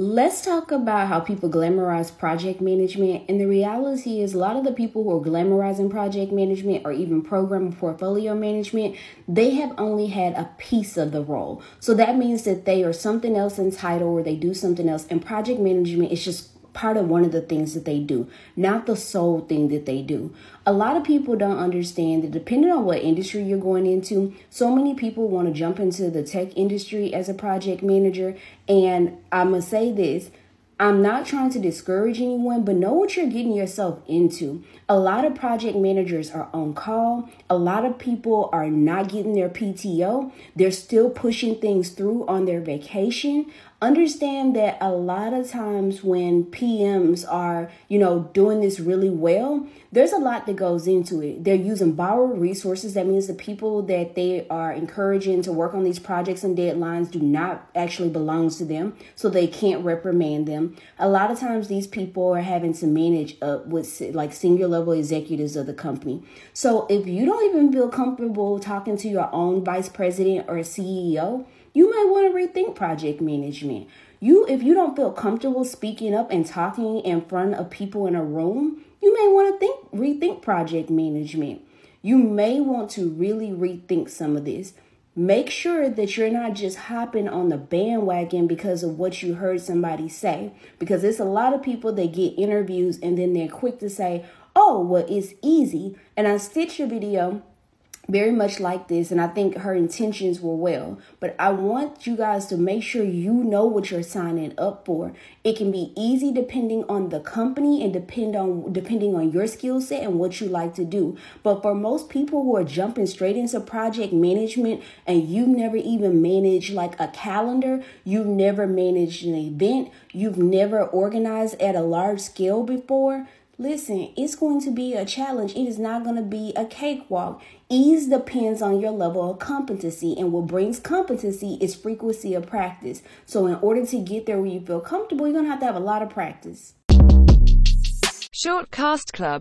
Let's talk about how people glamorize project management. And the reality is, a lot of the people who are glamorizing project management or even program portfolio management, they have only had a piece of the role. So that means that they are something else entitled or they do something else. And project management is just part of one of the things that they do, not the sole thing that they do. A lot of people don't understand that depending on what industry you're going into, so many people want to jump into the tech industry as a project manager. And I'm going to say this I'm not trying to discourage anyone, but know what you're getting yourself into. A lot of project managers are on call. A lot of people are not getting their PTO. They're still pushing things through on their vacation understand that a lot of times when PMs are, you know, doing this really well, there's a lot that goes into it. They're using borrowed resources. That means the people that they are encouraging to work on these projects and deadlines do not actually belong to them, so they can't reprimand them. A lot of times these people are having to manage up with like senior level executives of the company. So if you don't even feel comfortable talking to your own vice president or CEO, you might want to rethink project management. You if you don't feel comfortable speaking up and talking in front of people in a room, you may want to think rethink project management. You may want to really rethink some of this. Make sure that you're not just hopping on the bandwagon because of what you heard somebody say. Because it's a lot of people that get interviews and then they're quick to say, oh, well, it's easy. And I stitched a video very much like this and i think her intentions were well. But i want you guys to make sure you know what you're signing up for. It can be easy depending on the company and depend on depending on your skill set and what you like to do. But for most people who are jumping straight into project management and you've never even managed like a calendar you've never managed an event you've never organized at a large scale before Listen, it's going to be a challenge. It is not going to be a cakewalk. Ease depends on your level of competency, and what brings competency is frequency of practice. So, in order to get there where you feel comfortable, you're going to have to have a lot of practice. Shortcast Club